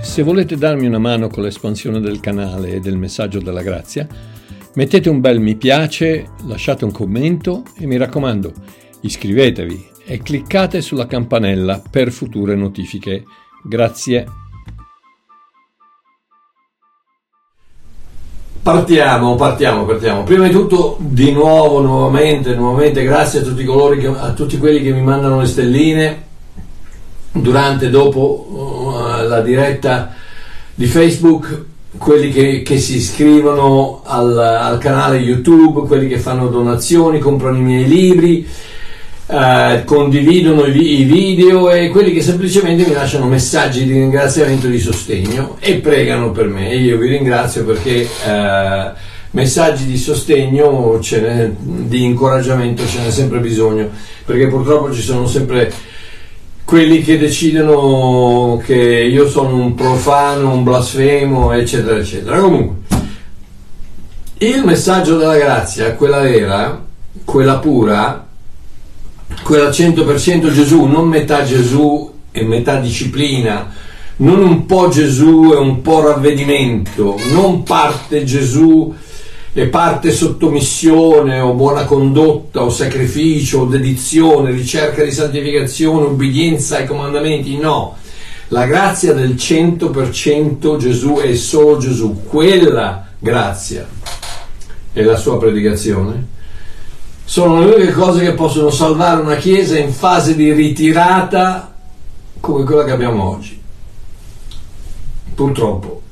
Se volete darmi una mano con l'espansione del canale e del messaggio della grazia, mettete un bel mi piace, lasciate un commento e mi raccomando, iscrivetevi e cliccate sulla campanella per future notifiche. Grazie. Partiamo, partiamo, partiamo. Prima di tutto, di nuovo, nuovamente, nuovamente, grazie a tutti coloro che, a tutti quelli che mi mandano le stelline durante, dopo uh, la diretta di Facebook, quelli che, che si iscrivono al, al, canale YouTube, quelli che fanno donazioni, comprano i miei libri, uh, condividono i, i, video e quelli che semplicemente mi lasciano messaggi di ringraziamento e di sostegno e pregano per me. E io vi ringrazio perché uh, messaggi di sostegno, di incoraggiamento ce n'è sempre bisogno, perché purtroppo ci sono sempre quelli che decidono che io sono un profano, un blasfemo, eccetera, eccetera. Comunque, il messaggio della grazia, quella vera, quella pura, quella 100% Gesù, non metà Gesù e metà disciplina, non un po' Gesù e un po' ravvedimento, non parte Gesù e parte sottomissione o buona condotta o sacrificio o dedizione, ricerca di santificazione, obbedienza ai comandamenti, no. La grazia del 100% Gesù è solo Gesù, quella grazia e la sua predicazione sono le uniche cose che possono salvare una chiesa in fase di ritirata come quella che abbiamo oggi. Purtroppo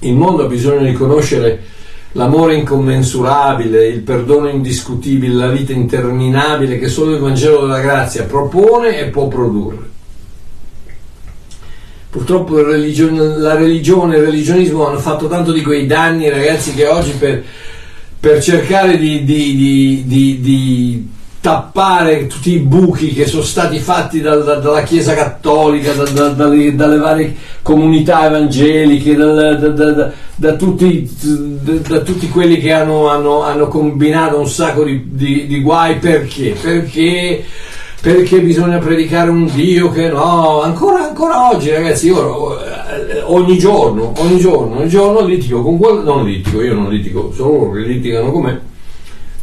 il mondo ha bisogno di conoscere l'amore incommensurabile, il perdono indiscutibile, la vita interminabile che solo il Vangelo della grazia propone e può produrre. Purtroppo la religione e il religionismo hanno fatto tanto di quei danni, ragazzi, che oggi per, per cercare di, di, di, di tappare tutti i buchi che sono stati fatti dal, da, dalla Chiesa Cattolica, da, da, dalle, dalle, varie comunità evangeliche, da, tutti, tutti, quelli che hanno, hanno, hanno, combinato un sacco di, di, di guai. Perché? Perché? Perché bisogna predicare un Dio che no, ancora, ancora oggi ragazzi, io eh, ogni giorno, ogni giorno, ogni giorno litigo con quello, non litigo, io non litigo, solo loro che litigano con me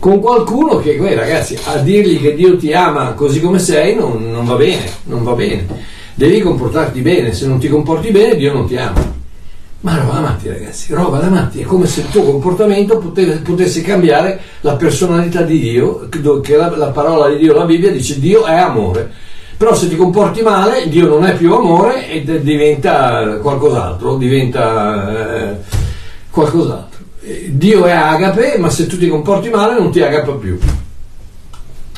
con qualcuno che, beh, ragazzi, a dirgli che Dio ti ama così come sei non, non, va bene, non va bene. Devi comportarti bene, se non ti comporti bene Dio non ti ama. Ma roba da matti ragazzi, roba da matti, è come se il tuo comportamento potesse, potesse cambiare la personalità di Dio, che la, la, parola di Dio, la Bibbia dice Dio è amore. Però se ti comporti male, Dio non è più amore e diventa qualcos'altro, diventa eh, qualcos'altro. Dio è agape, ma se tu ti comporti male non ti agapa più.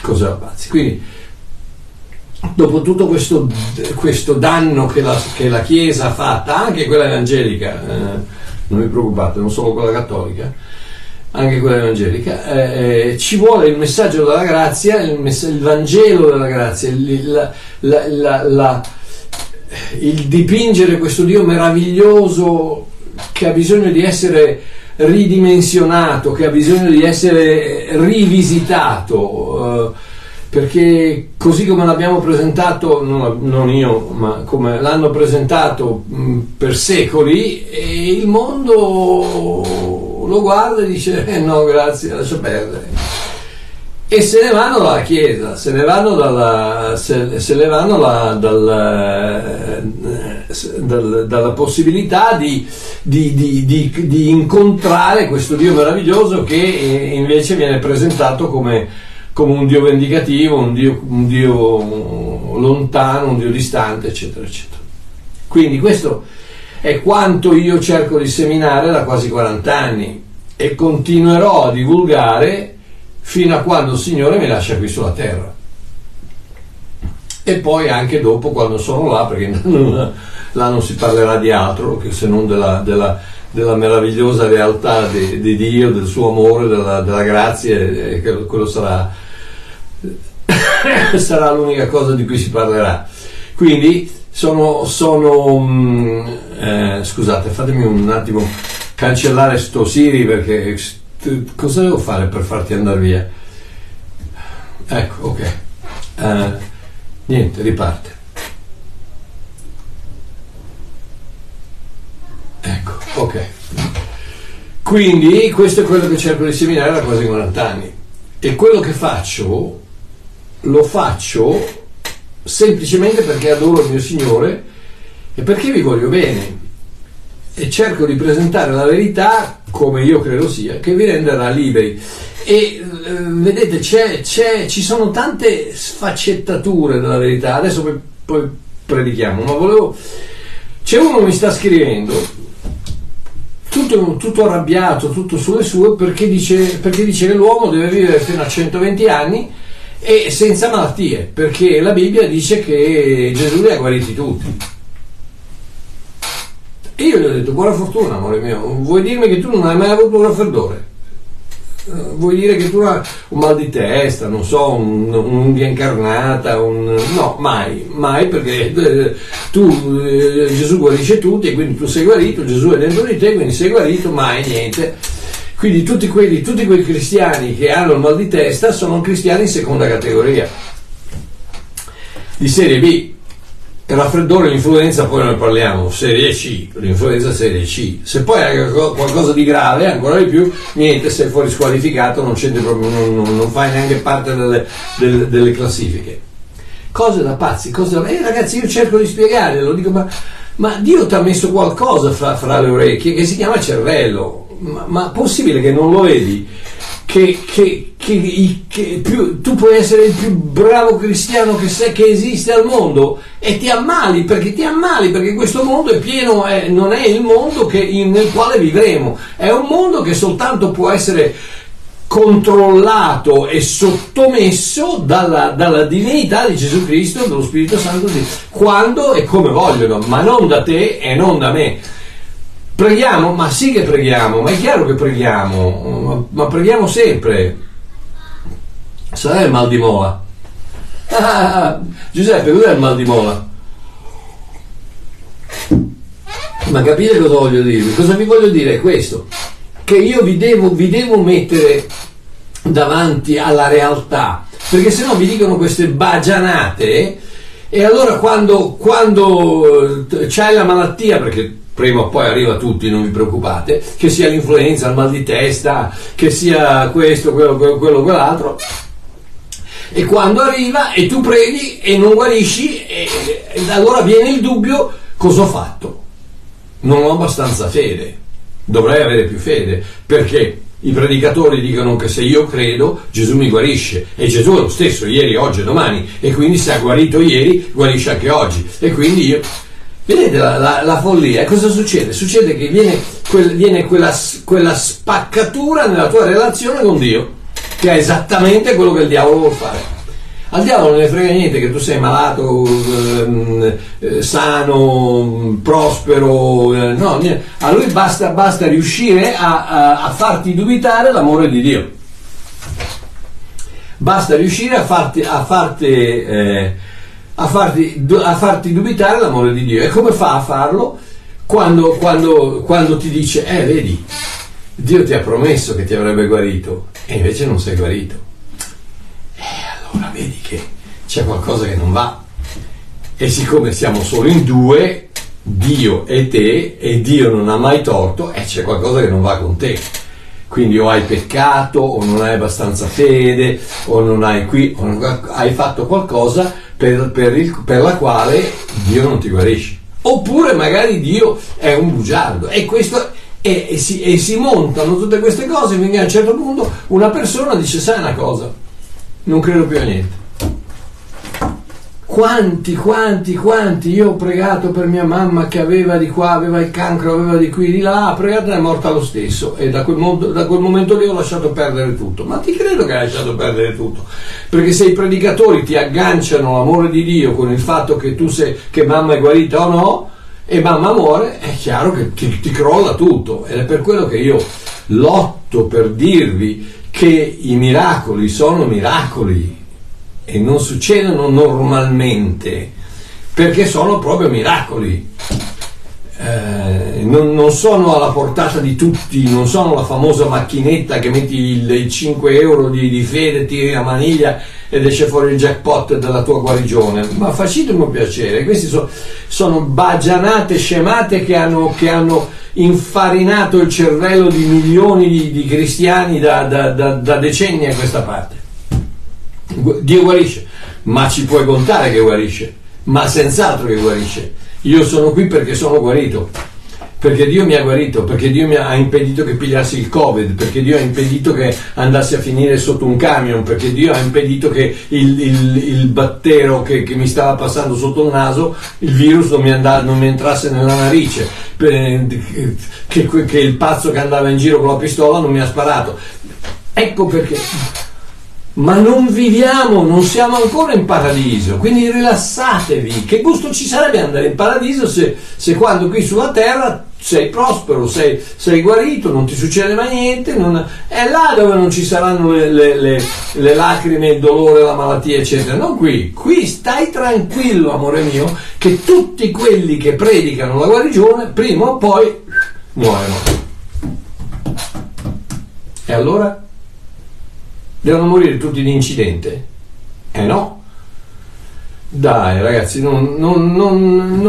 Cosa abbazzi? Quindi, dopo tutto questo, questo danno che la, che la, Chiesa ha fatto, anche quella evangelica, eh, non vi preoccupate, non solo quella cattolica, anche quella evangelica, eh, eh ci vuole il messaggio della grazia, il, mess- il Vangelo della grazia, il, la, la, il dipingere questo Dio meraviglioso che ha bisogno di essere ridimensionato, che ha bisogno di essere rivisitato, eh, perché così come l'abbiamo presentato, non, io, ma come l'hanno presentato mh, per secoli, il mondo lo guarda e dice eh, no grazie, lascia perdere e se ne vanno dalla Chiesa, se ne vanno dalla, se, se ne vanno la, dal, dal, dalla possibilità di, di, di, di, incontrare questo Dio meraviglioso che invece viene presentato come, come un Dio vendicativo, un Dio, un Dio lontano, un Dio distante, eccetera, eccetera. Quindi questo è quanto io cerco di seminare da quasi 40 anni e continuerò a divulgare fino a quando il Signore mi lascia qui sulla terra. E poi anche dopo quando sono là, perché là non si parlerà di altro se non della, della, della meravigliosa realtà di, di, Dio, del suo amore, della, della grazia, e quello sarà, sarà l'unica cosa di cui si parlerà. Quindi sono, sono mm, eh, scusate, fatemi un attimo cancellare sto Siri perché cosa devo fare per farti andare via? Ecco, ok. Uh, niente, riparte. Ecco, ok. Quindi questo è quello che cerco di seminare da quasi 40 anni. E quello che faccio, lo faccio semplicemente perché adoro il mio Signore e perché vi voglio bene. E cerco di presentare la verità come io credo sia, che vi renderà liberi. E eh, vedete, c'è, c'è, ci sono tante sfaccettature della verità. Adesso poi, poi predichiamo, ma volevo. C'è uno che mi sta scrivendo tutto, tutto, arrabbiato, tutto sulle sue, perché dice, perché dice che l'uomo deve vivere fino a 120 anni e senza malattie, perché la Bibbia dice che Gesù li ha guariti tutti. E io gli ho detto, buona fortuna, amore mio, vuoi dirmi che tu non hai mai avuto un raffreddore? Eh, vuoi dire che tu hai un mal di testa, non so, un, un'unghia incarnata, un... no, mai, mai perché eh, tu, eh, Gesù guarisce tutti e quindi tu sei guarito, Gesù è dentro di te, quindi sei guarito, mai niente. Quindi tutti, quelli, tutti quei cristiani che hanno il mal di testa sono cristiani in seconda categoria, di serie B, raffreddore, l'influenza, poi ne parliamo, serie C, l'influenza serie C. Se poi hai qualcosa di grave, ancora di più, niente, sei fuori squalificato, non, proprio, non, non, non fai neanche parte delle, delle, delle, classifiche. Cose da pazzi, cose da... Eh, ragazzi, io cerco di spiegare, lo dico, ma, ma Dio ti ha messo qualcosa fra, fra, le orecchie che si chiama cervello. Ma, ma possibile che non lo vedi? Che, che, che, che più, tu puoi essere il più bravo cristiano che, sei, che esiste al mondo e ti ammali perché ti ammali perché questo mondo è pieno, è, non è il mondo in, nel quale vivremo, è un mondo che soltanto può essere controllato e sottomesso dalla, dalla, divinità di Gesù Cristo, dello Spirito Santo, quando e come vogliono, ma non da te e non da me. Preghiamo? Ma sì che preghiamo, ma è chiaro che preghiamo, ma, preghiamo sempre. Sarà il mal di mola. Ah, Giuseppe, cos'è il mal di mola? Ma capite cosa voglio dirvi? Cosa vi voglio dire è questo, che io vi devo, vi devo mettere davanti alla realtà, perché se no vi dicono queste bagianate e allora quando, quando c'hai la malattia, perché prima o poi arriva a tutti, non vi preoccupate, che sia l'influenza, il mal di testa, che sia questo, quello, quello, quello quell'altro. E quando arriva e tu preghi e non guarisci, e, e allora viene il dubbio, cosa ho fatto? Non ho abbastanza fede, dovrei avere più fede, perché i predicatori dicono che se io credo Gesù mi guarisce e Gesù è lo stesso ieri, oggi e domani e quindi se ha guarito ieri guarisce anche oggi e quindi io Vedete la, la, la, follia? Cosa succede? Succede che viene, quel, viene quella, quella, spaccatura nella tua relazione con Dio, che è esattamente quello che il diavolo vuole fare. Al diavolo non ne frega niente che tu sei malato, ehm, eh, sano, prospero, eh, no, niente. a lui basta, basta riuscire a, a, a farti dubitare l'amore di Dio. Basta riuscire a farti, a farti eh, a farti, a farti dubitare l'amore di Dio. E come fa a farlo? Quando, quando, quando ti dice, eh vedi, Dio ti ha promesso che ti avrebbe guarito e invece non sei guarito. E eh, allora vedi che c'è qualcosa che non va. E siccome siamo solo in due, Dio e te, e Dio non ha mai torto, e c'è qualcosa che non va con te. Quindi o hai peccato, o non hai abbastanza fede, o non hai qui, o non hai fatto qualcosa per, per, il, per la quale Dio non ti guarisce. Oppure magari Dio è un bugiardo. E questo e, e, si, e, si, montano tutte queste cose finché a un certo punto una persona dice sai una cosa? Non credo più a niente quanti, quanti, quanti? Io ho pregato per mia mamma che aveva di qua, aveva il cancro, aveva di qui, di là, ha pregato e è morta lo stesso. E da quel, modo, da quel, momento lì ho lasciato perdere tutto. Ma ti credo che hai lasciato perdere tutto, perché se i predicatori ti agganciano l'amore di Dio con il fatto che tu sei, che mamma è guarita o no, e mamma muore, è chiaro che ti, ti crolla tutto. Ed è per quello che io lotto per dirvi che i miracoli sono miracoli e non succedono normalmente perché sono proprio miracoli. Eh, non, non, sono alla portata di tutti, non sono la famosa macchinetta che metti il 5 euro di, di, fede, tiri la maniglia ed esce fuori il jackpot della tua guarigione. Ma facitemi un piacere, queste so, sono bagianate, scemate che hanno, che hanno infarinato il cervello di milioni di, di cristiani da, da, da, da decenni a questa parte. Dio guarisce, ma ci puoi contare che guarisce, ma senz'altro che guarisce. Io sono qui perché sono guarito perché Dio mi ha guarito, perché Dio mi ha impedito che pigliassi il Covid, perché Dio ha impedito che andassi a finire sotto un camion, perché Dio ha impedito che il, il, il battero che, che, mi stava passando sotto il naso, il virus non mi, andava, non mi entrasse nella narice, che, che il pazzo che andava in giro con la pistola non mi ha sparato. Ecco perché ma non viviamo, non siamo ancora in paradiso, quindi rilassatevi. Che gusto ci sarebbe andare in paradiso se, se quando qui sulla terra sei prospero, sei, sei, guarito, non ti succede mai niente, non, è là dove non ci saranno le, le, le, le, lacrime, il dolore, la malattia, eccetera. Non qui, qui stai tranquillo, amore mio, che tutti quelli che predicano la guarigione prima o poi muoiono. E allora? Devono morire tutti in incidente? Eh no. Dai ragazzi, non, non, non,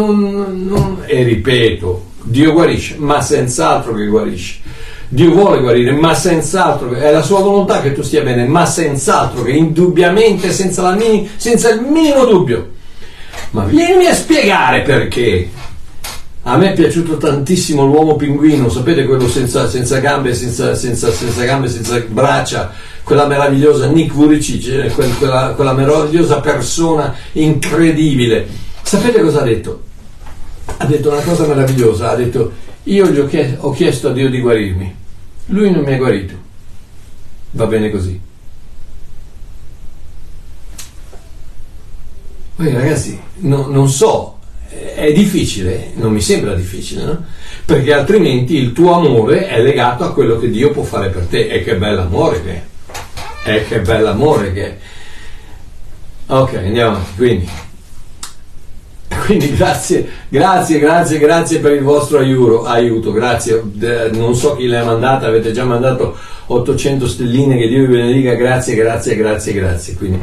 non, e ripeto, Dio guarisce, ma senz'altro che guarisce. Dio vuole guarire, ma senz'altro che è la sua volontà che tu stia bene, ma senz'altro che indubbiamente, senza, mini, senza il minimo dubbio. Ma vieni a spiegare perché. A me è piaciuto tantissimo l'uomo pinguino, sapete quello senza, senza gambe, senza, senza, senza gambe, senza braccia, quella meravigliosa Nick Vuricic, quella, quella meravigliosa persona incredibile. Sapete cosa ha detto? Ha detto una cosa meravigliosa, ha detto io gli ho chiesto, ho chiesto a Dio di guarirmi, lui non mi ha guarito, va bene così. Poi ragazzi, no, non so, è difficile, non mi sembra difficile, no? Perché altrimenti il tuo amore è legato a quello che Dio può fare per te. E che bell'amore che è. E che bell'amore che è. Ok, andiamo. Quindi, quindi grazie, grazie, grazie, grazie per il vostro aiuto, aiuto grazie. Non so chi le ha mandate, avete già mandato 800 stelline, che Dio vi benedica, grazie, grazie, grazie, grazie. Quindi,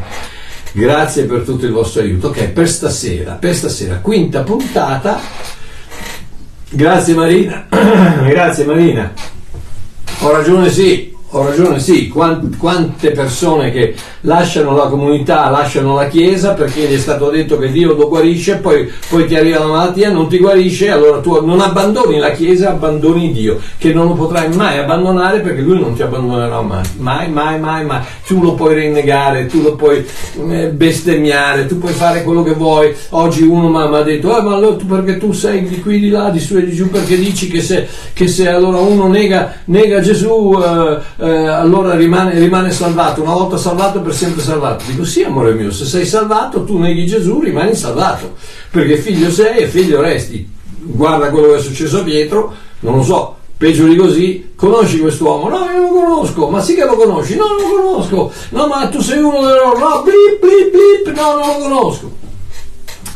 grazie per tutto il vostro aiuto. Ok, per stasera, per stasera, quinta puntata. Grazie Marina, grazie Marina. Ho ragione, sì, ho ragione, sì, quante persone che lasciano la comunità, lasciano la chiesa perché gli è stato detto che Dio lo guarisce, poi, poi ti arriva la malattia, non ti guarisce, allora tu non abbandoni la chiesa, abbandoni Dio, che non lo potrai mai abbandonare perché lui non ti abbandonerà mai, mai, mai, mai, mai. Tu lo puoi rinnegare, tu lo puoi eh, bestemmiare, tu puoi fare quello che vuoi. Oggi uno mi ha detto, eh, ma allora tu perché tu sei di qui, di là, di su e di giù, perché dici che se, che se allora uno nega, nega Gesù... Eh, eh, allora rimane, rimane, salvato, una volta salvato per sempre salvato. Dico sì, amore mio, se sei salvato, tu neghi Gesù, rimani salvato, perché figlio sei e figlio resti. Guarda quello che è successo a Pietro, non lo so, peggio di così, conosci quest'uomo? No, io lo conosco, ma sì che lo conosci? No, non lo conosco, no, ma tu sei uno dei loro, no, blip, blip, blip, no, non lo conosco.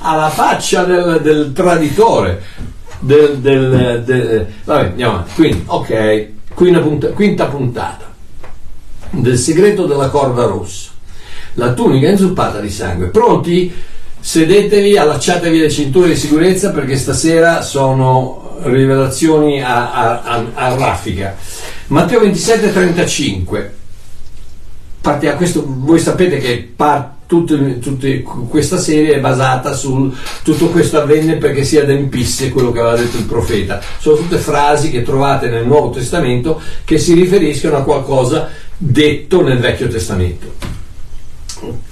Alla faccia del, del traditore, del, del, del, vabbè, andiamo avanti. Quindi, ok, quinta, punta, quinta puntata del segreto della corda rossa. La tunica inzuppata di sangue. Pronti? Sedetevi, allacciatevi le cinture di sicurezza perché stasera sono rivelazioni a, a, a, a raffica. Matteo 27, 35. Partiamo, questo, voi sapete che parte Tutte, tutte, questa serie è basata sul tutto questo avvenne perché si adempisse quello che aveva detto il profeta. Sono tutte frasi che trovate nel Nuovo Testamento che si riferiscono a qualcosa detto nel Vecchio Testamento,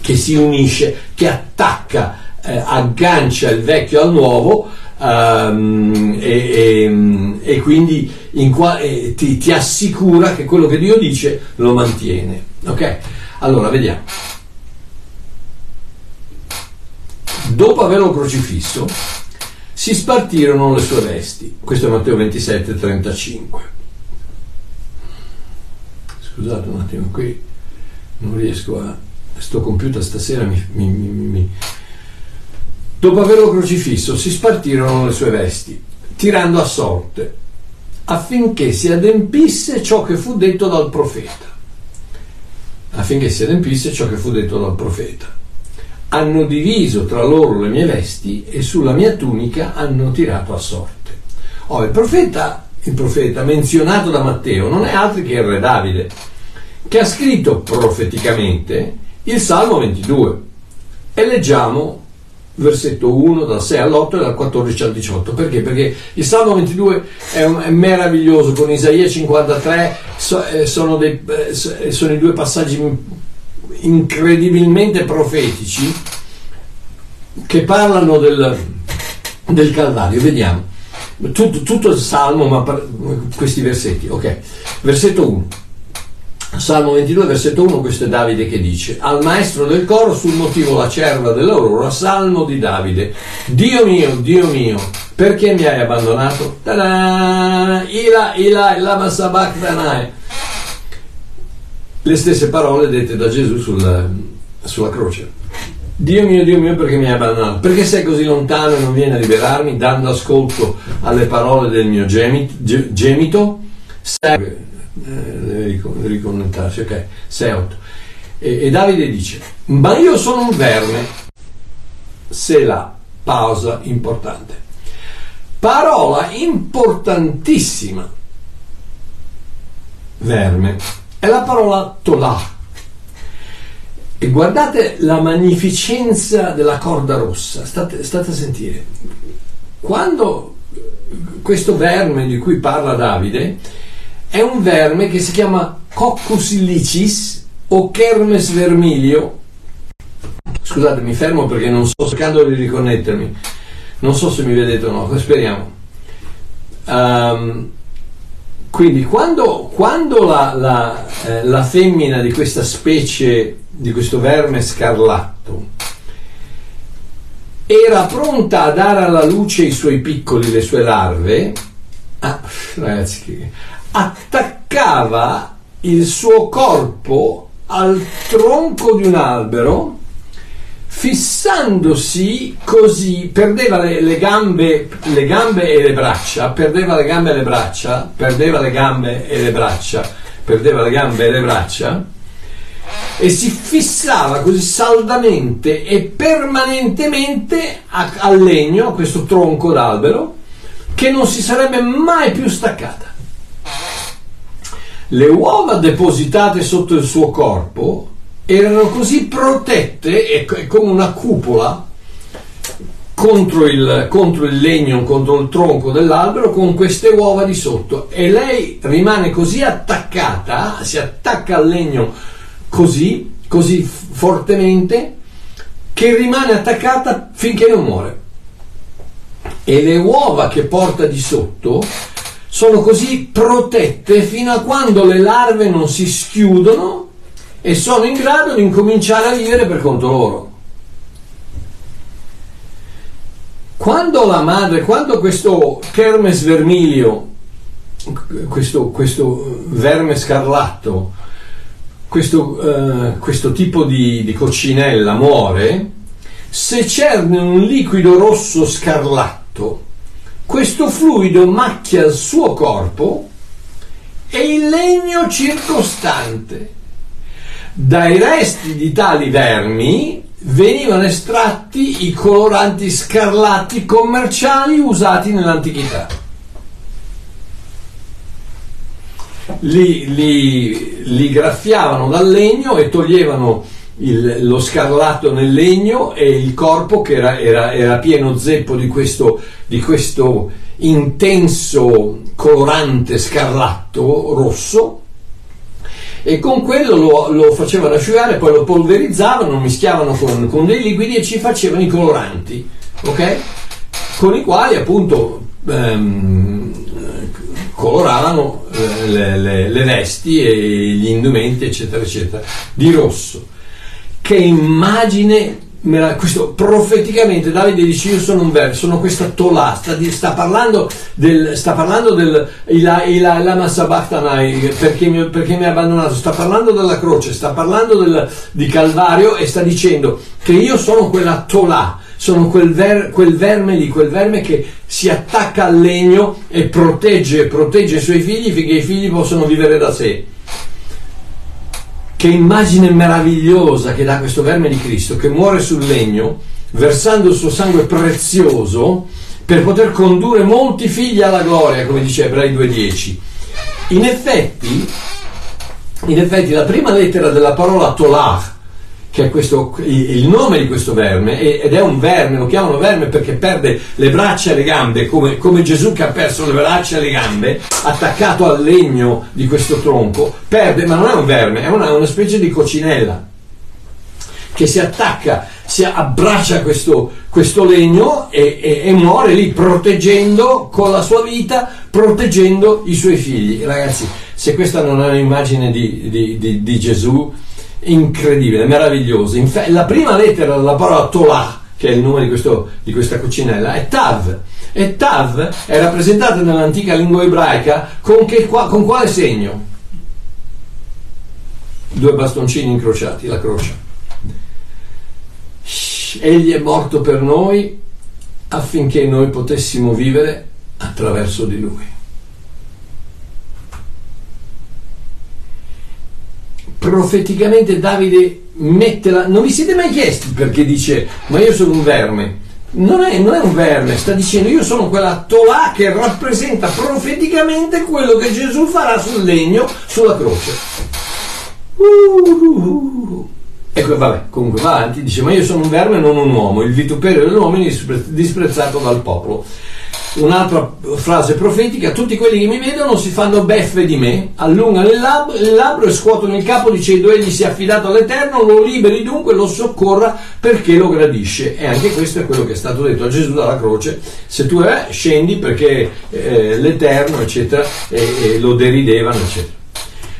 che si unisce, che attacca, eh, aggancia il vecchio al nuovo um, e, e, e, quindi qua, e ti, ti assicura che quello che Dio dice lo mantiene. Ok? Allora vediamo. Dopo averlo crocifisso, si spartirono le sue vesti. Questo è Matteo 27, 35. Scusate un attimo, qui non riesco a... Sto computer stasera mi, mi, mi. Dopo averlo crocifisso, si spartirono le sue vesti, tirando a sorte, affinché si adempisse ciò che fu detto dal profeta. Affinché si adempisse ciò che fu detto dal profeta hanno diviso tra loro le mie vesti e sulla mia tunica hanno tirato a sorte. Oh, il profeta il profeta menzionato da Matteo, non è altro che il re Davide, che ha scritto profeticamente il Salmo 22. E leggiamo versetto 1 dal 6 all'8 e dal 14 al 18 perché? perché il Salmo 22 è, un, è meraviglioso con Isaia 53 so, eh, sono, dei, eh, sono i due passaggi incredibilmente profetici che parlano del, del Calvario vediamo tutto, tutto il Salmo ma per, questi versetti ok versetto 1 Salmo 22, versetto 1, questo è Davide che dice, al maestro del coro sul motivo la cerva dell'aurora, Salmo di Davide, Dio mio, Dio mio, perché mi hai abbandonato? Ta-da! Ila, ila, lama sabachthanae. Le stesse parole dette da Gesù sulla, sulla croce. Dio mio, Dio mio, perché mi hai abbandonato? Perché sei così lontano e non vieni a liberarmi, dando ascolto alle parole del mio gemito? Sei eh, riconnettarsi, ok, 6-8. E, e, Davide dice, ma io sono un verme, se la pausa importante. Parola importantissima, verme, è la parola tolah. E guardate la magnificenza della corda rossa, state, state a sentire. Quando questo verme di cui parla Davide, è un verme che si chiama Coccus illicis o Kermes vermilio. Scusate, mi fermo perché non sto cercando di riconnettermi. Non so se mi vedete o no, speriamo. Um, quindi quando, quando la, la, eh, la, femmina di questa specie, di questo verme scarlatto, era pronta a dare alla luce i suoi piccoli, le sue larve, ah, ragazzi, attaccava il suo corpo al tronco di un albero fissandosi così perdeva le, le, gambe, le gambe e le braccia perdeva le gambe e le braccia perdeva le gambe e le braccia perdeva le gambe e le braccia e si fissava così saldamente e permanentemente al legno, a questo tronco d'albero, che non si sarebbe mai più staccata. Le uova depositate sotto il suo corpo erano così protette e come una cupola contro il, contro il legno, contro il tronco dell'albero con queste uova di sotto e lei rimane così attaccata, si attacca al legno così, così fortemente che rimane attaccata finché non muore. E le uova che porta di sotto sono così protette fino a quando le larve non si schiudono e sono in grado di incominciare a vivere per conto loro. Quando la madre, quando questo Kermes vermiglio, questo, questo verme scarlatto, questo, uh, questo tipo di, di coccinella muore, se cerne un liquido rosso scarlatto questo fluido macchia il suo corpo e il legno circostante. Dai resti di tali vermi venivano estratti i coloranti scarlatti commerciali usati nell'antichità. Li, li, li graffiavano dal legno e toglievano il, lo scarlatto nel legno e il corpo che era, era, era pieno zeppo di questo, di questo intenso colorante scarlatto rosso e con quello lo, lo, facevano asciugare, poi lo polverizzavano, mischiavano con, con, dei liquidi e ci facevano i coloranti, ok? Con i quali appunto ehm, coloravano eh, le, le, le, vesti e gli indumenti, eccetera, eccetera, di rosso che immagine questo profeticamente Davide dice io sono un verso sono questa tolà sta, sta, parlando del sta parlando del ila, ila, lama perché mi, perché mi ha abbandonato sta parlando della croce sta parlando del, di Calvario e sta dicendo che io sono quella tolà sono quel, ver, quel, verme lì, quel verme che si attacca al legno e protegge, protegge i suoi figli finché i figli possono vivere da sé. Che immagine meravigliosa che dà questo verme di Cristo che muore sul legno, versando il suo sangue prezioso per poter condurre molti figli alla gloria, come dice Ebrei 2.10. In effetti, in effetti la prima lettera della parola Tolah, che è questo, il nome di questo verme, ed è un verme, lo chiamano verme perché perde le braccia e le gambe, come, come Gesù che ha perso le braccia e le gambe, attaccato al legno di questo tronco, perde, ma non è un verme, è una, una specie di cocinella che si attacca, si abbraccia questo, questo legno e, e, e, muore lì proteggendo con la sua vita, proteggendo i suoi figli. Ragazzi, se questa non è un'immagine di, di, di, di Gesù, incredibile, meravigliosa. Inf- la prima lettera della parola Tolah, che è il nome di, questo, di questa cucinella, è Tav. E Tav è rappresentata nell'antica lingua ebraica con, che, con quale segno? Due bastoncini incrociati, la croce. Egli è morto per noi affinché noi potessimo vivere attraverso di lui. Profeticamente Davide mette la... Non vi siete mai chiesti perché dice ma io sono un verme? Non è, non è un verme, sta dicendo io sono quella Tolà che rappresenta profeticamente quello che Gesù farà sul legno, sulla croce. Uh, uh, uh. Ecco, vabbè, comunque va avanti, dice, ma io sono un verme non un uomo, il vituperio dell'uomo è disprezzato dal popolo. Un'altra frase profetica, tutti quelli che mi vedono si fanno beffe di me, allungano il, lab- il labbro e scuotono il capo dicendo egli si è affidato all'Eterno, lo liberi dunque, lo soccorra perché lo gradisce. E anche questo è quello che è stato detto a Gesù dalla croce, se tu eh, scendi perché eh, l'Eterno, eccetera, e, e lo deridevano, eccetera.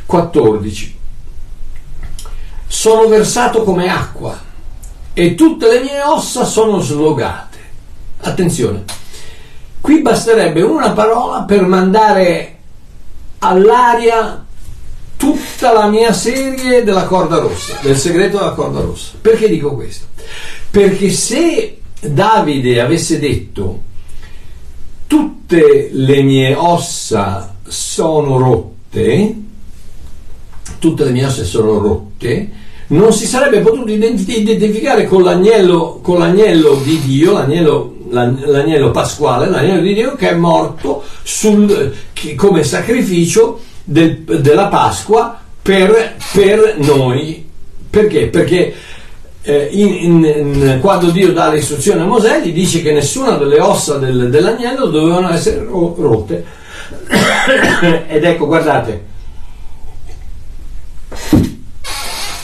14 sono versato come acqua e tutte le mie ossa sono slogate. Attenzione, qui basterebbe una parola per mandare all'aria tutta la mia serie della corda rossa, del segreto della corda rossa. Perché dico questo? Perché se Davide avesse detto tutte le mie ossa sono rotte, tutte le mie ossa sono rotte, non si sarebbe potuto identificare con l'agnello, con l'agnello di Dio, l'agnello, l'agnello, pasquale, l'agnello di Dio che è morto sul, come sacrificio del, della Pasqua per, per, noi. Perché? Perché eh, in, in, quando Dio dà le istruzioni a Mosè gli dice che nessuna delle ossa del, dell'agnello dovevano essere rotte. Ed ecco, guardate,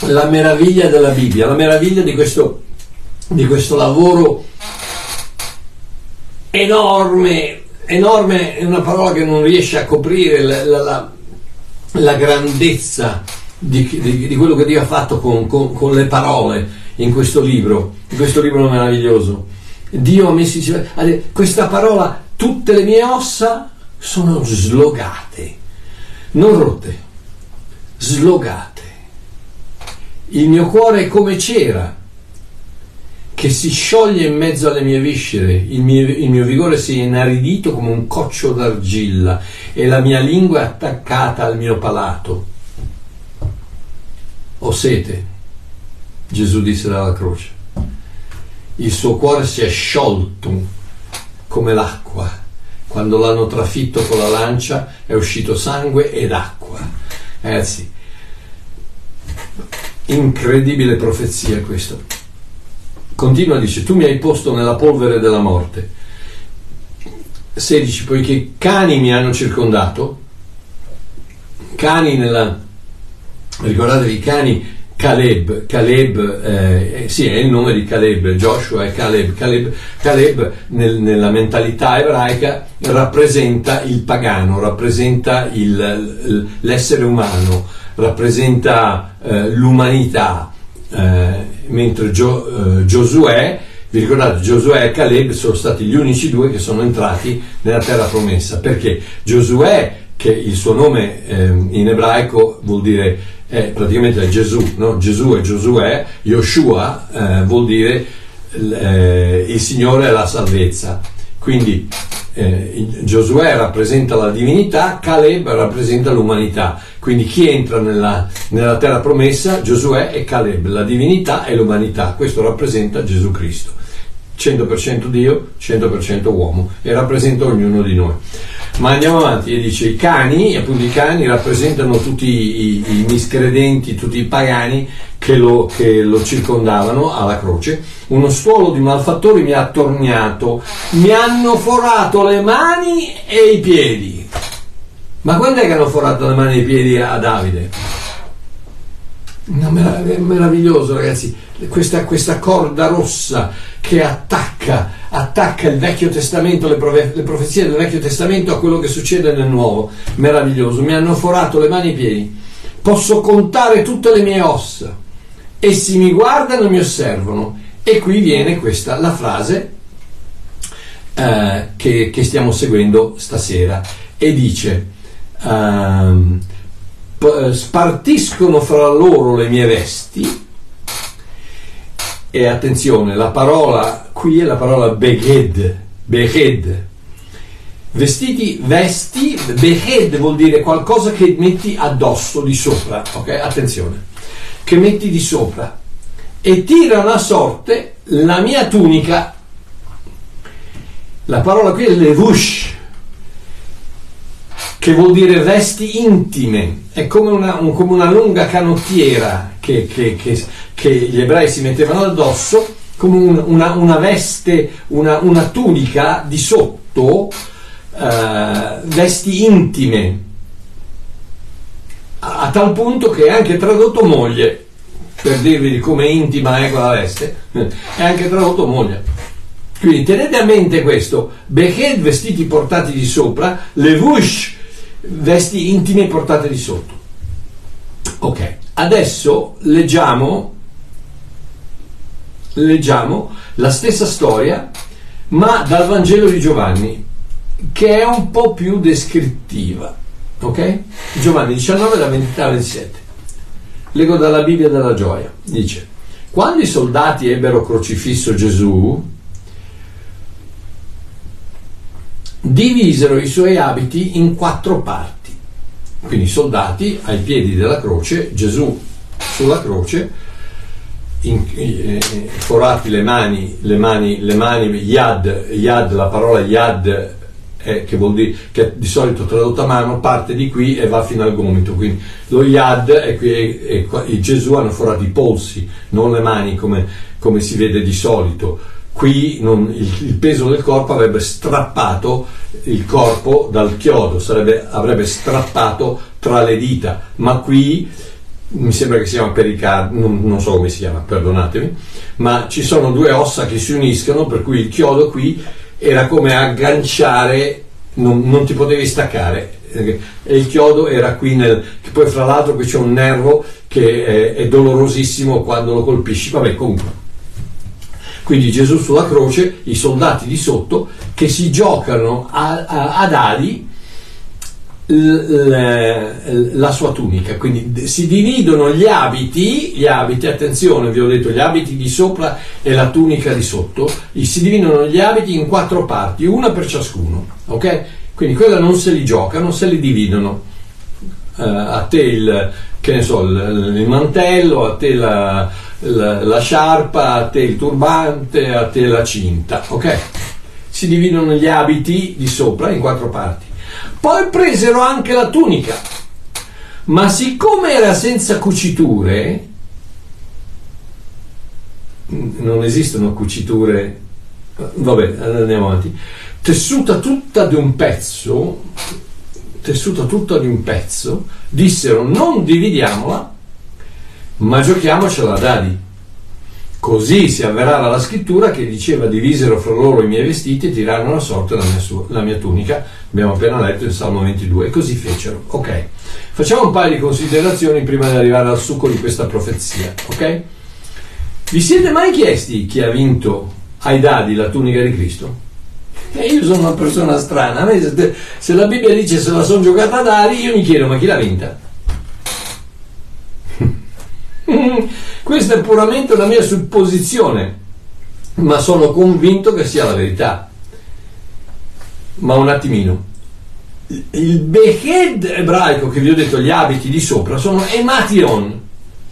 la meraviglia della Bibbia, la meraviglia di questo, di questo lavoro enorme, enorme è una parola che non riesce a coprire la, la, la, la grandezza di, di, di, quello che Dio ha fatto con, con, con, le parole in questo libro, in questo libro meraviglioso. Dio ha messo insieme questa parola, tutte le mie ossa sono slogate, non rotte, slogate. Il mio cuore è come cera che si scioglie in mezzo alle mie viscere, il mio, il mio, vigore si è inaridito come un coccio d'argilla e la mia lingua è attaccata al mio palato. Ho sete, Gesù disse dalla croce. Il suo cuore si è sciolto come l'acqua. Quando l'hanno trafitto con la lancia è uscito sangue ed acqua. Ragazzi, Incredibile profezia questo. Continua, dice, tu mi hai posto nella polvere della morte. 16, poiché cani mi hanno circondato, cani nella... ricordatevi, cani Caleb, Caleb eh, sì, è il nome di Caleb, Joshua è Caleb, Caleb, Caleb nel, nella mentalità ebraica rappresenta il pagano, rappresenta il, l'essere umano, rappresenta eh, l'umanità, eh, mentre Gio, eh, Giosuè, vi ricordate, Giosuè e Caleb sono stati gli unici due che sono entrati nella terra promessa, perché Giosuè, che il suo nome ehm, in ebraico vuol dire è praticamente Gesù, no? Gesù e Giosuè, Yoshua eh, vuol dire eh, il Signore è la salvezza. Quindi eh, Giosuè rappresenta la divinità, Caleb rappresenta l'umanità. Quindi chi entra nella, nella, terra promessa, Giosuè e Caleb, la divinità e l'umanità. Questo rappresenta Gesù Cristo. 100% Dio, 100% uomo e rappresenta ognuno di noi. Ma andiamo avanti e dice i cani, appunto i cani rappresentano tutti i, i miscredenti, tutti i pagani che lo, che lo, circondavano alla croce. Uno stuolo di malfattori mi ha attorniato, mi hanno forato le mani e i piedi. Ma quando è che hanno forato le mani e i piedi a Davide? È meraviglioso ragazzi, questa, questa corda rossa che attacca, attacca il Vecchio Testamento, le, profe- le, profezie del Vecchio Testamento a quello che succede nel Nuovo. Meraviglioso, mi hanno forato le mani e i piedi. Posso contare tutte le mie ossa. Essi mi guardano e mi osservano. E qui viene questa, la frase eh, che, che, stiamo seguendo stasera. E dice, ehm, spartiscono fra loro le mie vesti e attenzione, la parola qui è la parola beghed, beghed. Vestiti, vesti, beghed vuol dire qualcosa che metti addosso, di sopra, ok? Attenzione, che metti di sopra e tirano a sorte la mia tunica. La parola qui è levush, che vuol dire vesti intime, è come una, un, come una lunga canottiera che, che, che, che, gli ebrei si mettevano addosso, come un, una, una, veste, una, una, tunica di sotto, eh, vesti intime, a, a, tal punto che è anche tradotto moglie, per dirvi come intima è quella veste, è anche tradotto moglie. Quindi tenete a mente questo, Beched vestiti portati di sopra, Levush vesti intime portate di sotto. Ok, adesso leggiamo, leggiamo la stessa storia, ma dal Vangelo di Giovanni, che è un po' più descrittiva. Ok? Giovanni 19, da 23 a 27. Leggo dalla Bibbia della gioia. Dice, quando i soldati ebbero crocifisso Gesù, divisero i suoi abiti in quattro parti. Quindi i soldati ai piedi della croce, Gesù sulla croce, in, eh, forati le mani, le mani, le mani, yad, yad, la parola yad eh, che vuol dire che di solito tradotta a mano parte di qui e va fino al gomito quindi lo yad è qui e Gesù hanno forato i polsi non le mani come, come si vede di solito qui non, il, il, peso del corpo avrebbe strappato il corpo dal chiodo, sarebbe, avrebbe strappato tra le dita, ma qui mi sembra che si chiama pericardio, non, non, so come si chiama, perdonatemi, ma ci sono due ossa che si uniscono, per cui il chiodo qui era come agganciare, non, non ti potevi staccare, e il chiodo era qui nel, che poi fra l'altro qui c'è un nervo che è, è dolorosissimo quando lo colpisci, vabbè comunque quindi Gesù sulla croce, i soldati di sotto che si giocano a, a, ad ali la sua tunica, quindi si dividono gli abiti, gli abiti, attenzione, vi ho detto gli abiti di sopra e la tunica di sotto, si dividono gli abiti in quattro parti, una per ciascuno, ok? Quindi quella non se li giocano, se li dividono. Uh, a te il, che ne so, il, il mantello, a te la, la, la sciarpa, a te il turbante, a te la cinta, ok? Si dividono gli abiti di sopra in quattro parti. Poi presero anche la tunica, ma siccome era senza cuciture, non esistono cuciture, vabbè, andiamo avanti, tessuta tutta di un pezzo, tessuta tutta di un pezzo, dissero non dividiamola, ma giochiamocela a dadi. Così si avverrà la scrittura che diceva divisero fra loro i miei vestiti e tirarono a sorte la mia, su- la mia tunica. Abbiamo appena letto in Salmo 22 e così fecero. Ok, facciamo un paio di considerazioni prima di arrivare al succo di questa profezia. Ok? Vi siete mai chiesti chi ha vinto ai dadi la tunica di Cristo? E io sono una persona strana, se la Bibbia dice se la sono giocata a dadi, io mi chiedo ma chi l'ha vinta? Questa è puramente una mia supposizione, ma sono convinto che sia la verità. Ma un attimino. Il Beched ebraico che vi ho detto, gli abiti di sopra, sono emation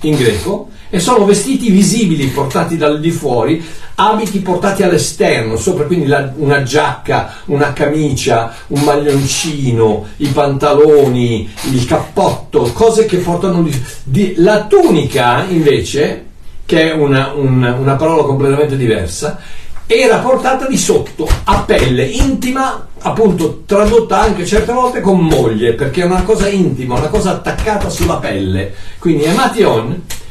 in greco e sono vestiti visibili portati dal di fuori, abiti portati all'esterno, sopra quindi la, una giacca, una camicia, un maglioncino, i pantaloni, il cappotto, cose che portano di, di la tunica invece, che è una, una, una parola completamente diversa, era portata di sotto a pelle intima, appunto tradotta anche certe volte con moglie, perché è una cosa intima, una cosa attaccata sulla pelle. Quindi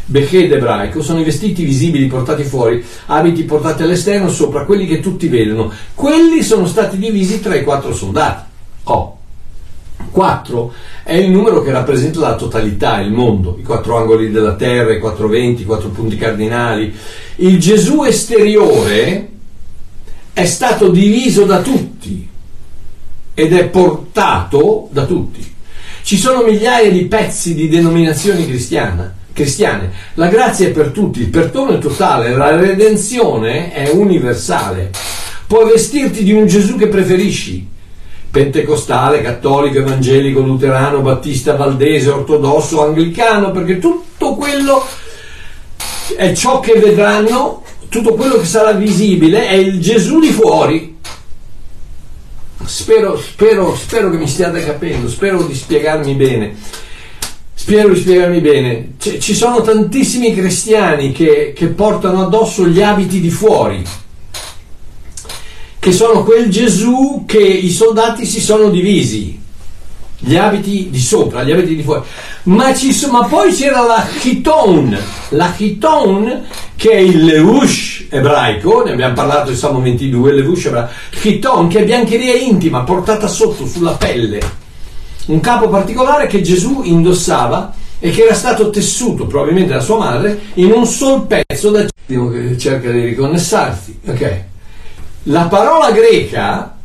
emation, beched ebraico, sono i vestiti visibili portati fuori, abiti portati all'esterno sopra quelli che tutti vedono. Quelli sono stati divisi tra i quattro soldati. Oh. 4 è il numero che rappresenta la totalità, il mondo, i quattro angoli della terra, i quattro venti, i quattro punti cardinali. Il Gesù esteriore è stato diviso da tutti ed è portato da tutti. Ci sono migliaia di pezzi di denominazioni cristiane. La grazia è per tutti, il perdono è totale, la redenzione è universale. Puoi vestirti di un Gesù che preferisci, pentecostale, cattolico, evangelico, luterano, battista, valdese, ortodosso, anglicano, perché tutto quello è ciò che vedranno tutto quello che sarà visibile è il Gesù di fuori. Spero, spero, spero che mi stiate capendo, spero di spiegarmi bene. Spero di spiegarmi bene. C- ci sono tantissimi cristiani che, che portano addosso gli abiti di fuori, che sono quel Gesù che i soldati si sono divisi gli abiti di sopra, gli abiti di fuori. Ma, so, ma poi c'era la chiton, la chiton che è il levush ebraico, ne abbiamo parlato in Salmo 22, il levush ebraico, chiton che è biancheria intima portata sotto sulla pelle, un capo particolare che Gesù indossava e che era stato tessuto probabilmente da sua madre in un sol pezzo da cerca di riconnessarsi. Ok. La parola greca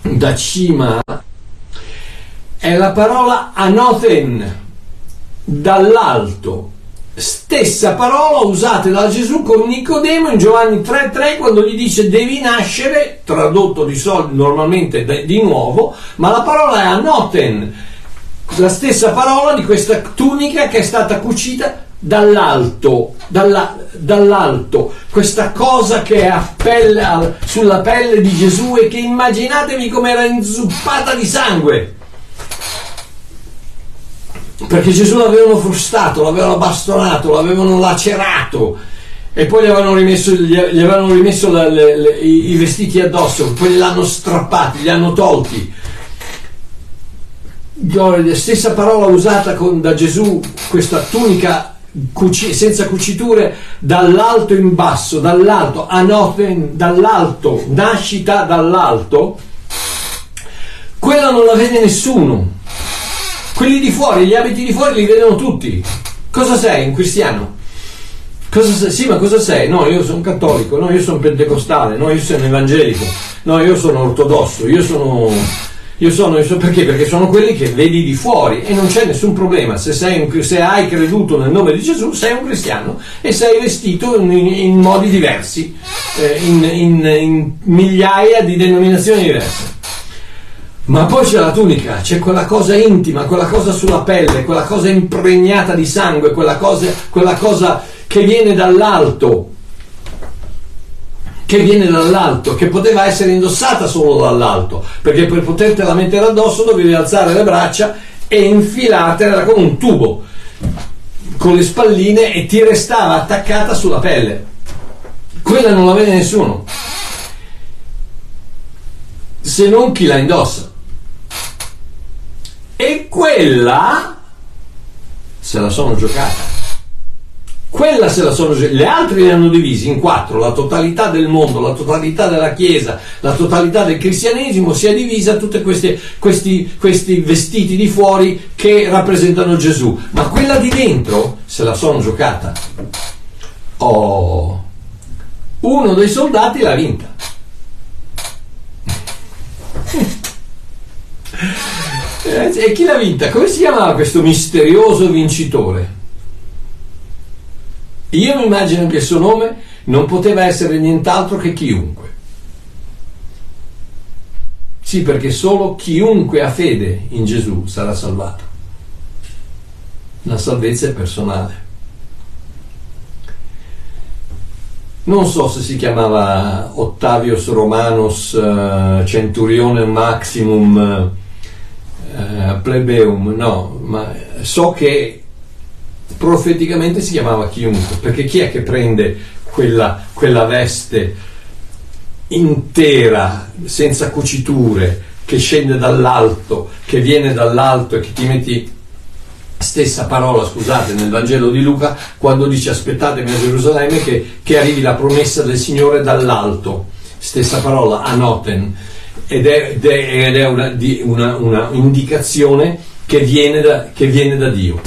da cima è la parola anothen, dall'alto. Stessa parola usata da Gesù con Nicodemo in Giovanni 3:3 quando gli dice devi nascere, tradotto di solito normalmente di nuovo, ma la parola è anoten, la stessa parola di questa tunica che è stata cucita dall'alto, dalla, dall'alto, questa cosa che è pelle, sulla pelle di Gesù e che immaginatevi come era inzuppata di sangue perché Gesù l'avevano frustato, l'avevano bastonato, l'avevano lacerato. E poi gli avevano rimesso, gli avevano rimesso le, le, le, i, vestiti addosso, poi li hanno strappati, li hanno tolti. La stessa parola usata con, da Gesù, questa tunica cuci, senza cuciture, dall'alto in basso, dall'alto, anoten, dall'alto, nascita dall'alto, quella non la vede nessuno quelli di fuori, gli abiti di fuori li vedono tutti. Cosa sei? Un cristiano? Cosa sei? Sì, ma cosa sei? No, io sono cattolico, no, io sono pentecostale, no, io sono evangelico, no, io sono ortodosso, io sono. Io sono, io sono perché? Perché sono quelli che vedi di fuori e non c'è nessun problema. Se, un, se hai creduto nel nome di Gesù, sei un cristiano e sei vestito in, in modi diversi, eh, in, in, in migliaia di denominazioni diverse. Ma poi c'è la tunica, c'è quella cosa intima, quella cosa sulla pelle, quella cosa impregnata di sangue, quella cosa, quella cosa che viene dall'alto, che viene dall'alto, che poteva essere indossata solo dall'alto, perché per potertela mettere addosso dovevi alzare le braccia e infilartela come un tubo con le spalline e ti restava attaccata sulla pelle. Quella non la vede nessuno, se non chi la indossa. E quella se la sono giocata. Quella se la sono giocata. Le altre le hanno divisi in quattro. La totalità del mondo, la totalità della Chiesa, la totalità del cristianesimo si è divisa tutti questi, questi, vestiti di fuori che rappresentano Gesù. Ma quella di dentro se la sono giocata. Oh, uno dei soldati l'ha vinta. Eh, e chi l'ha vinta? Come si chiamava questo misterioso vincitore? Io mi immagino che il suo nome non poteva essere nient'altro che chiunque. Sì, perché solo chiunque ha fede in Gesù sarà salvato. La salvezza è personale. non so se si chiamava Ottavius Romanus uh, Centurione Maximum uh, Plebeum, no, ma so che profeticamente si chiamava chiunque, perché chi è che prende quella, quella veste intera, senza cuciture, che scende dall'alto, che viene dall'alto e che ti metti stessa parola, scusate, nel Vangelo di Luca, quando dice aspettatemi a Gerusalemme che, che arrivi la promessa del Signore dall'alto, stessa parola, anoten, ed è, ed è, ed è una, una, una, indicazione che viene da, che viene da Dio.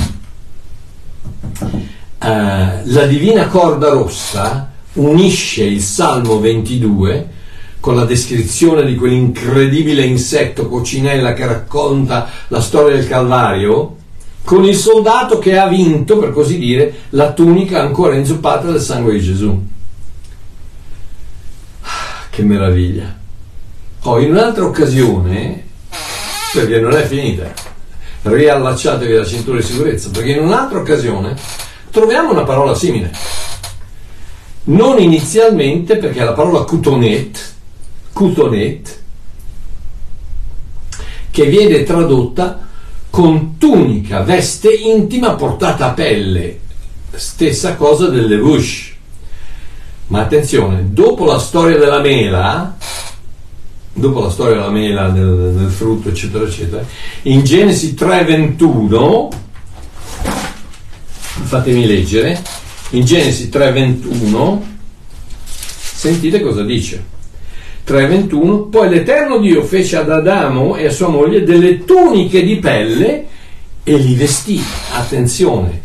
Uh, la divina corda rossa unisce il Salmo 22 con la descrizione di quell'incredibile insetto coccinella che racconta la storia del Calvario, con il soldato che ha vinto, per così dire, la tunica ancora inzuppata del sangue di Gesù. Ah, che meraviglia! Oh, in un'altra occasione, perché non è finita, riallacciatevi la cintura di sicurezza, perché in un'altra occasione troviamo una parola simile. Non inizialmente perché la parola cutonet, cutonet, che viene tradotta con tunica, veste intima portata a pelle, stessa cosa del levush. Ma attenzione, dopo la storia della mela, dopo la storia della mela, del, del frutto, eccetera, eccetera, in Genesi 3:21, fatemi leggere, in Genesi 3:21, sentite cosa dice. 3:21 Poi l'Eterno Dio fece ad Adamo e a sua moglie delle tuniche di pelle e li vestì. Attenzione,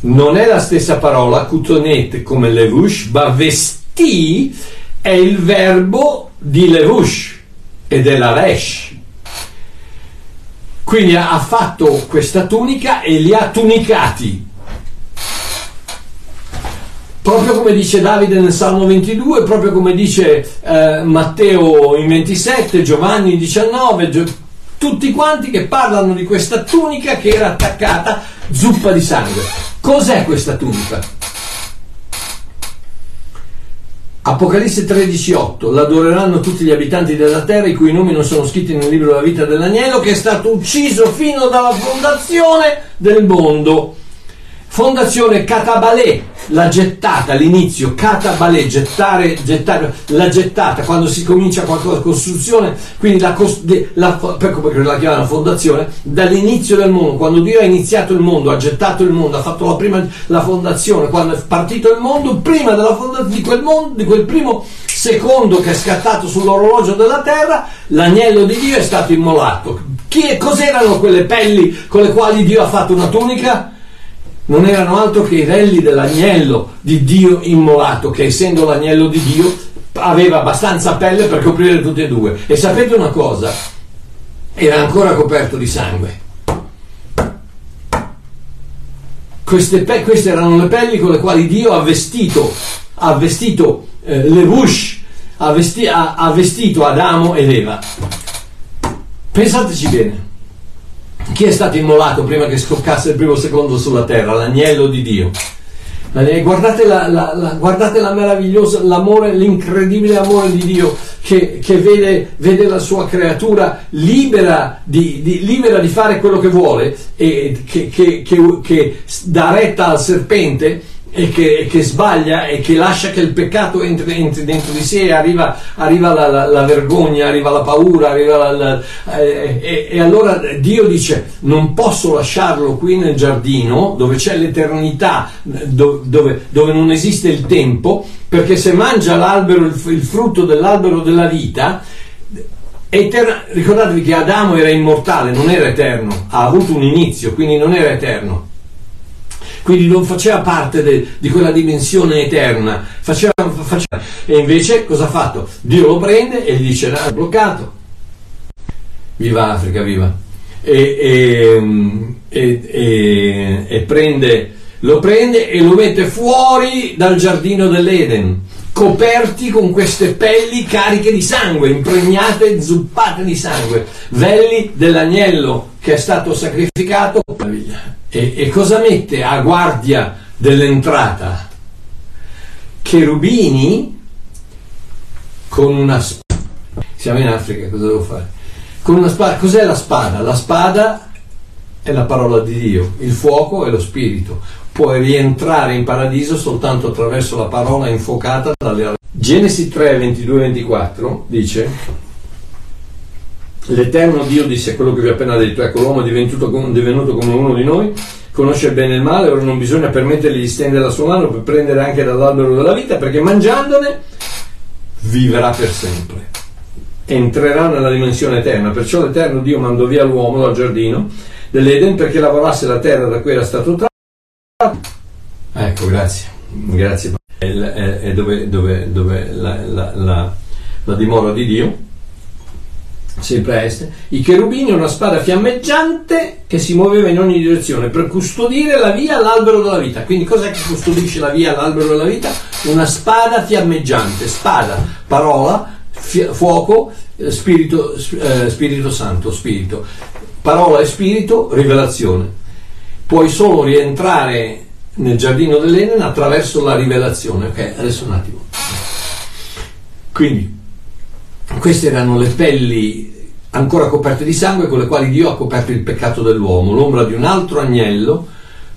non è la stessa parola cutonet come levush, ma vestì è il verbo di levush ed è la resh. Quindi ha fatto questa tunica e li ha tunicati proprio come dice Davide nel Salmo 22, proprio come dice eh, Matteo in 27, Giovanni in 19, Gio- tutti quanti che parlano di questa tunica che era attaccata zuppa di sangue. Cos'è questa tunica? Apocalisse 13:8 L'adoreranno tutti gli abitanti della terra i cui nomi non sono scritti nel libro della vita dell'agnello che è stato ucciso fino dalla fondazione del mondo. Fondazione Catabalè, la gettata, all'inizio, Catabalè, gettare, gettare, la gettata, quando si comincia qualcosa, costruzione, quindi la, la, perché la chiamano fondazione, dall'inizio del mondo, quando Dio ha iniziato il mondo, ha gettato il mondo, ha fatto la prima la fondazione, quando è partito il mondo, prima della fondazione di quel mondo, di quel primo secondo che è scattato sull'orologio della terra, l'agnello di Dio è stato immolato. Chi, cos'erano quelle pelli con le quali Dio ha fatto una tunica? Non erano altro che i relli dell'agnello di Dio immolato, che essendo l'agnello di Dio aveva abbastanza pelle per coprire tutti e due. E sapete una cosa? Era ancora coperto di sangue. Queste, pe- queste erano le pelli con le quali Dio ha vestito, ha vestito eh, le Bush, ha, vesti- ha, ha vestito Adamo ed Eva. Pensateci bene. Chi è stato immolato prima che scoccasse il primo secondo sulla terra? L'agnello di Dio. Guardate la, la, la, guardate l'amore, l'incredibile amore di Dio che, che vede, vede, la sua creatura libera di, di, libera di, fare quello che vuole e che, che, che dà retta al serpente e che, che, sbaglia e che lascia che il peccato entri, entri dentro di sé, arriva, arriva la, la, la, vergogna, arriva la paura, arriva la, eh, e, e, allora Dio dice non posso lasciarlo qui nel giardino dove c'è l'eternità, dove, dove, dove non esiste il tempo, perché se mangia l'albero, il, il frutto dell'albero della vita, Eterna, ricordatevi che Adamo era immortale, non era eterno, ha avuto un inizio, quindi non era eterno quindi non faceva parte de, di quella dimensione eterna, faceva, faceva, e invece cosa ha fatto? Dio lo prende e gli dice, è bloccato, viva Africa, viva, e, e, e, prende, lo prende e lo mette fuori dal giardino dell'Eden, coperti con queste pelli cariche di sangue, impregnate, zuppate di sangue, velli dell'agnello che è stato sacrificato. E, e cosa mette a guardia dell'entrata? cherubini con una spada. Siamo in Africa, cosa devo fare? Con una spada. Cos'è la spada? La spada è la parola di Dio, il fuoco è lo spirito. Puoi rientrare in paradiso soltanto attraverso la parola infuocata dalle Genesi 3, 22 24 dice L'Eterno Dio disse quello che vi ho appena detto, ecco l'uomo è divenuto, divenuto come uno di noi, conosce bene il male, ora non bisogna permettergli di stendere la sua mano per prendere anche dall'albero della vita, perché mangiandone vivrà per sempre. Entrerà nella dimensione eterna. Perciò l'Eterno Dio mandò via l'uomo dal giardino dell'Eden perché lavorasse la terra da cui era stato tratto. Ecco, grazie. Grazie. È, è dove, dove, dove la, la, la, la dimora di Dio sempre a est, i cherubini una spada fiammeggiante che si muoveva in ogni direzione per custodire la via all'albero della vita. Quindi cos'è che custodisce la via all'albero della vita? Una spada fiammeggiante, spada, parola, fi- fuoco, eh, spirito, eh, spirito santo, spirito. Parola e spirito, rivelazione. Puoi solo rientrare nel giardino dell'Eden attraverso la rivelazione. Ok, adesso un attimo. Quindi queste erano le pelli ancora coperte di sangue con le quali Dio ha coperto il peccato dell'uomo, l'ombra di un altro agnello,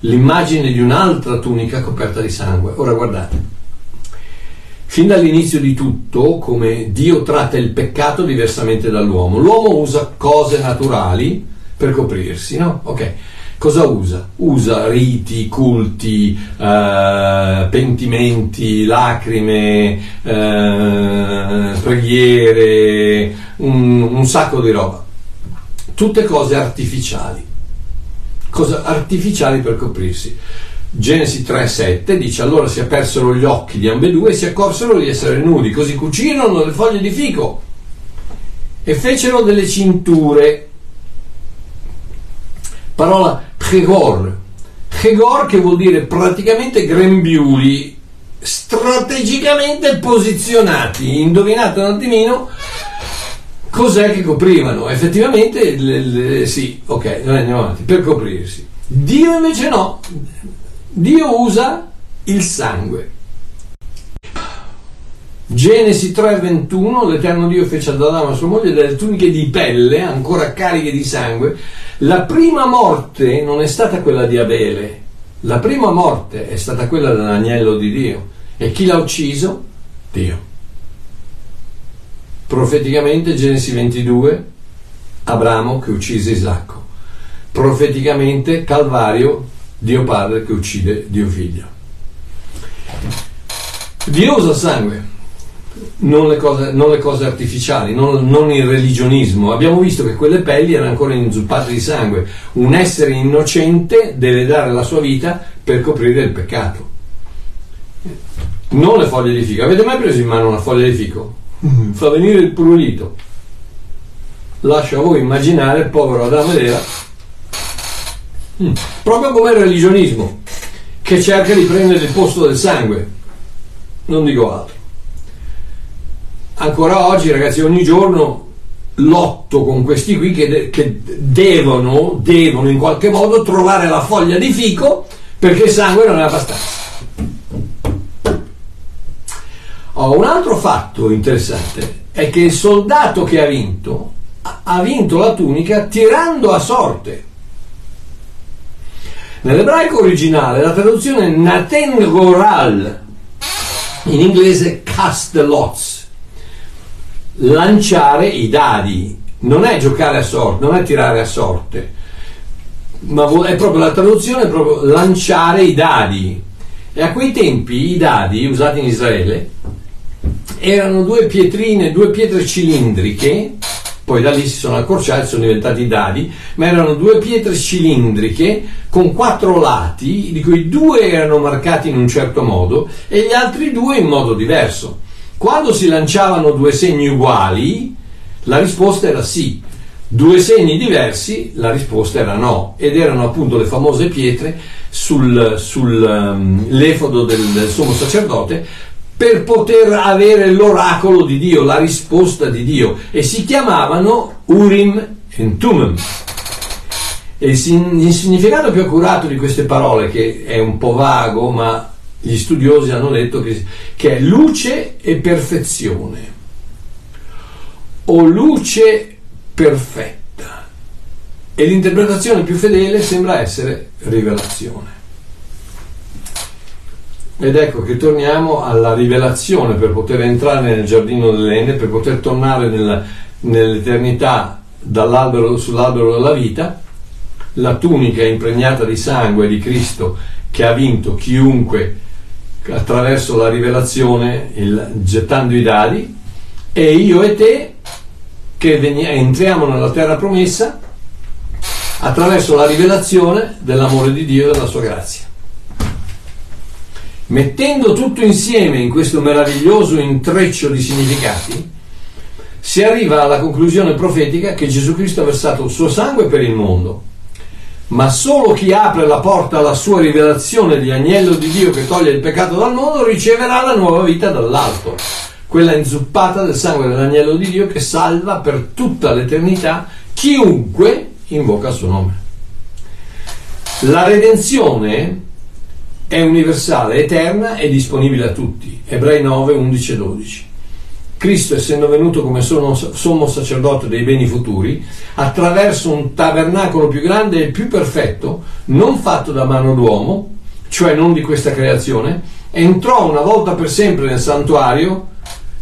l'immagine di un'altra tunica coperta di sangue. Ora guardate, fin dall'inizio di tutto, come Dio tratta il peccato diversamente dall'uomo, l'uomo usa cose naturali per coprirsi, no? Ok. Cosa usa? Usa riti, culti, eh, pentimenti, lacrime, eh, preghiere, un, un sacco di roba. Tutte cose artificiali. Cose artificiali per coprirsi. Genesi 3:7 dice allora si apersero gli occhi di ambedue e si accorsero di essere nudi, così cucirono le foglie di fico e fecero delle cinture. Parola Chegor. Chegor che vuol dire praticamente grembiuli strategicamente posizionati. Indovinate un attimino cos'è che coprivano? Effettivamente, le, le, sì, ok, noi andiamo avanti, per coprirsi. Dio invece no, Dio usa il sangue. Genesi 3:21 l'Eterno Dio fece ad Adamo e a sua moglie delle tuniche di pelle ancora cariche di sangue la prima morte non è stata quella di Abele, la prima morte è stata quella dell'agnello di Dio. E chi l'ha ucciso? Dio. Profeticamente Genesi 22, Abramo che uccise Isacco. Profeticamente Calvario, Dio Padre che uccide Dio Figlio. Dio usa sangue non le cose, non le cose artificiali, non, non, il religionismo. Abbiamo visto che quelle pelli erano ancora inzuppate di sangue. Un essere innocente deve dare la sua vita per coprire il peccato. Non le foglie di fico. Avete mai preso in mano una foglia di fico? Mm. Fa venire il prurito. Lascio a voi immaginare il povero Adamo ed Eva. Mm. Proprio come il religionismo, che cerca di prendere il posto del sangue. Non dico altro ancora oggi ragazzi ogni giorno lotto con questi qui che, che devono, devono in qualche modo trovare la foglia di fico perché il sangue non è abbastanza. Oh, un altro fatto interessante è che il soldato che ha vinto ha vinto la tunica tirando a sorte. Nell'ebraico originale la traduzione Naten Goral, in inglese cast the lots lanciare i dadi, non è giocare a sorte, non è tirare a sorte, ma è proprio la traduzione, è proprio lanciare i dadi. E a quei tempi i dadi usati in Israele erano due pietrine, due pietre cilindriche, poi da lì si sono accorciati, sono diventati dadi, ma erano due pietre cilindriche con quattro lati, di cui due erano marcati in un certo modo e gli altri due in modo diverso. Quando si lanciavano due segni uguali, la risposta era sì. Due segni diversi, la risposta era no. Ed erano appunto le famose pietre sul, sul um, l'efodo del, del sommo sacerdote per poter avere l'oracolo di Dio, la risposta di Dio. E si chiamavano Urim e Tumim. E il significato più accurato di queste parole, che è un po' vago, ma gli studiosi hanno detto che, che è luce e perfezione o luce perfetta e l'interpretazione più fedele sembra essere rivelazione. Ed ecco che torniamo alla rivelazione per poter entrare nel giardino dell'Ende, per poter tornare nella, nell'eternità sull'albero della vita. La tunica impregnata di sangue di Cristo che ha vinto chiunque attraverso la rivelazione, il, gettando i dadi, e io e te che entriamo nella terra promessa attraverso la rivelazione dell'amore di Dio e della sua grazia. Mettendo tutto insieme in questo meraviglioso intreccio di significati, si arriva alla conclusione profetica che Gesù Cristo ha versato il suo sangue per il mondo, ma solo chi apre la porta alla sua rivelazione di agnello di Dio che toglie il peccato dal mondo riceverà la nuova vita dall'alto, quella inzuppata del sangue dell'agnello di Dio che salva per tutta l'eternità chiunque invoca il suo nome. La redenzione è universale, eterna e disponibile a tutti. Ebrei 9, 11 e 12. Cristo, essendo venuto come sommo sacerdote dei beni futuri, attraverso un tabernacolo più grande e più perfetto, non fatto da mano d'uomo, cioè non di questa creazione, entrò una volta per sempre nel santuario,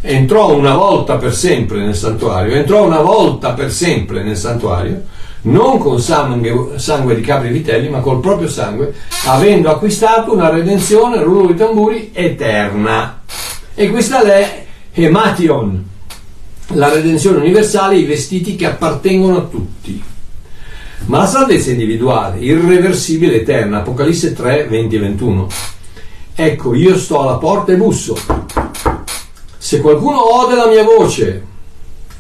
entrò una volta per sempre nel santuario, entrò una volta per sempre nel santuario, non con sangue, sangue di capri e vitelli, ma col proprio sangue, avendo acquistato una redenzione, rullo di tamburi, eterna. E questa è Hemation, la redenzione universale, i vestiti che appartengono a tutti. Ma la salvezza individuale, irreversibile, eterna, Apocalisse 3, 20 e 21. Ecco, io sto alla porta e busso. Se qualcuno ode la mia voce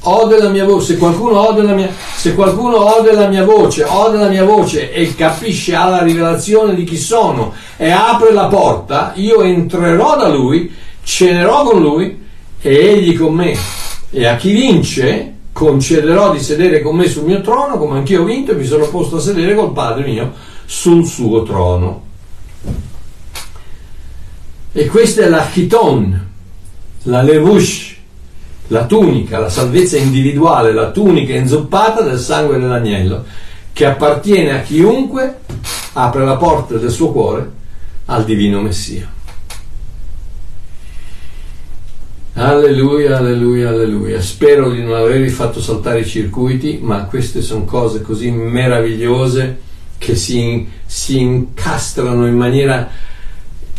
ode la mia voce, se qualcuno ode la mia, se qualcuno ode la mia voce, ode la mia voce e capisce alla rivelazione di chi sono e apre la porta, io entrerò da lui, cenerò con lui e egli con me. E a chi vince concederò di sedere con me sul mio trono, come anch'io ho vinto e mi sono posto a sedere col Padre mio sul suo trono. E questa è la chiton, la levush, la tunica, la salvezza individuale, la tunica inzuppata del sangue dell'agnello, che appartiene a chiunque apre la porta del suo cuore al divino Messia. Alleluia, alleluia, alleluia. Spero di non avervi fatto saltare i circuiti, ma queste sono cose così meravigliose che si, si incastrano in maniera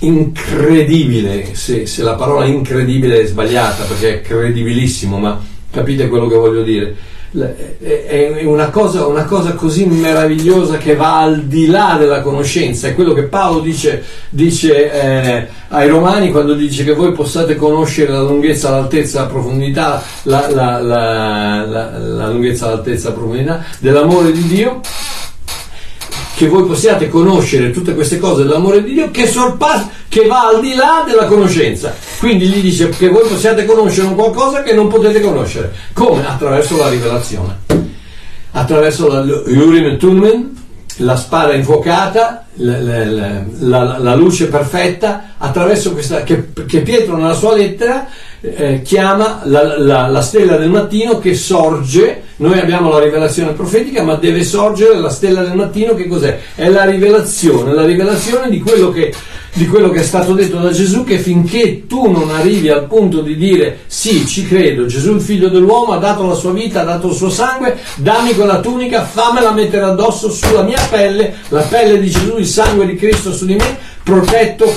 incredibile, se, se, la parola incredibile è sbagliata perché è credibilissimo, ma capite quello che voglio dire. È una cosa, una cosa così meravigliosa che va al di là della conoscenza, è quello che Paolo dice, dice eh, ai Romani quando dice che voi possiate conoscere la lunghezza, l'altezza, la profondità, la, la, la, la lunghezza, l'altezza, la profondità dell'amore di Dio che voi possiate conoscere tutte queste cose dell'amore di Dio che sorpassa, che va al di là della conoscenza. Quindi gli dice che voi possiate conoscere qualcosa che non potete conoscere. Come? Attraverso la rivelazione. Attraverso la Urim Tummen, la spada infuocata, la, la, la, la, luce perfetta, attraverso questa, che, che Pietro nella sua lettera eh, chiama la, stella del mattino che sorge noi abbiamo la rivelazione profetica, ma deve sorgere la stella del mattino che cos'è? È la rivelazione, la rivelazione di quello che, di quello che è stato detto da Gesù, che finché tu non arrivi al punto di dire sì, ci credo, Gesù il figlio dell'uomo ha dato la sua vita, ha dato il suo sangue, dammi quella tunica, fammela mettere addosso sulla mia pelle, la pelle di Gesù, il sangue di Cristo su di me, protetto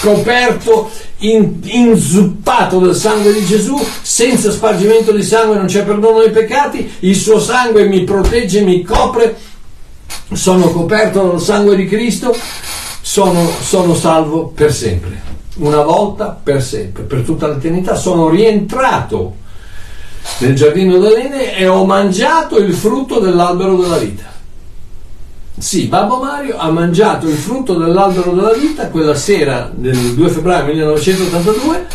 coperto, in, inzuppato del sangue di Gesù, senza spargimento di sangue non c'è perdono dei peccati, il suo sangue mi protegge, mi copre, sono coperto dal sangue di Cristo, sono, sono salvo per sempre, una volta per sempre, per tutta l'eternità, sono rientrato nel giardino dell'Ene e ho mangiato il frutto dell'albero della vita. Sì, Babbo Mario ha mangiato il frutto dell'albero della vita quella sera del 2 febbraio 1982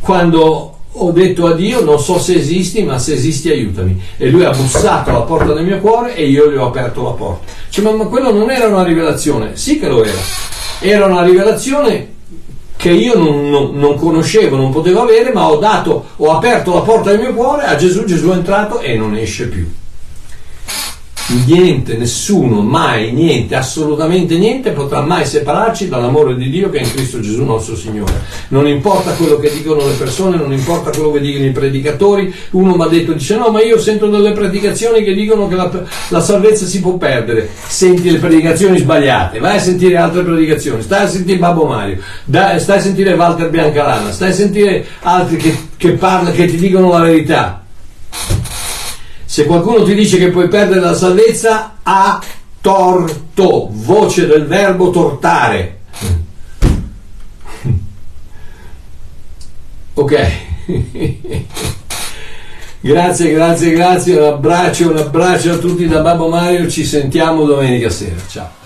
quando ho detto a Dio non so se esisti ma se esisti aiutami. E lui ha bussato alla porta del mio cuore e io gli ho aperto la porta. Cioè, ma, ma quello non era una rivelazione. Sì che lo era. Era una rivelazione che io non, non, non, conoscevo, non potevo avere, ma ho dato, ho aperto la porta del mio cuore a Gesù, Gesù è entrato e non esce più niente, nessuno, mai, niente, assolutamente niente potrà mai separarci dall'amore di Dio che è in Cristo Gesù nostro Signore. Non importa quello che dicono le persone, non importa quello che dicono i predicatori, uno mi ha detto, dice no, ma io sento delle predicazioni che dicono che la, la salvezza si può perdere, senti le predicazioni sbagliate, vai a sentire altre predicazioni, stai a sentire Babbo Mario, stai a sentire Walter Biancalana, stai a sentire altri che, che, parla, che ti dicono la verità. Se qualcuno ti dice che puoi perdere la salvezza, ha torto, voce del verbo tortare. Ok. grazie, grazie, grazie. Un abbraccio, un abbraccio a tutti da Babbo Mario. Ci sentiamo domenica sera. Ciao.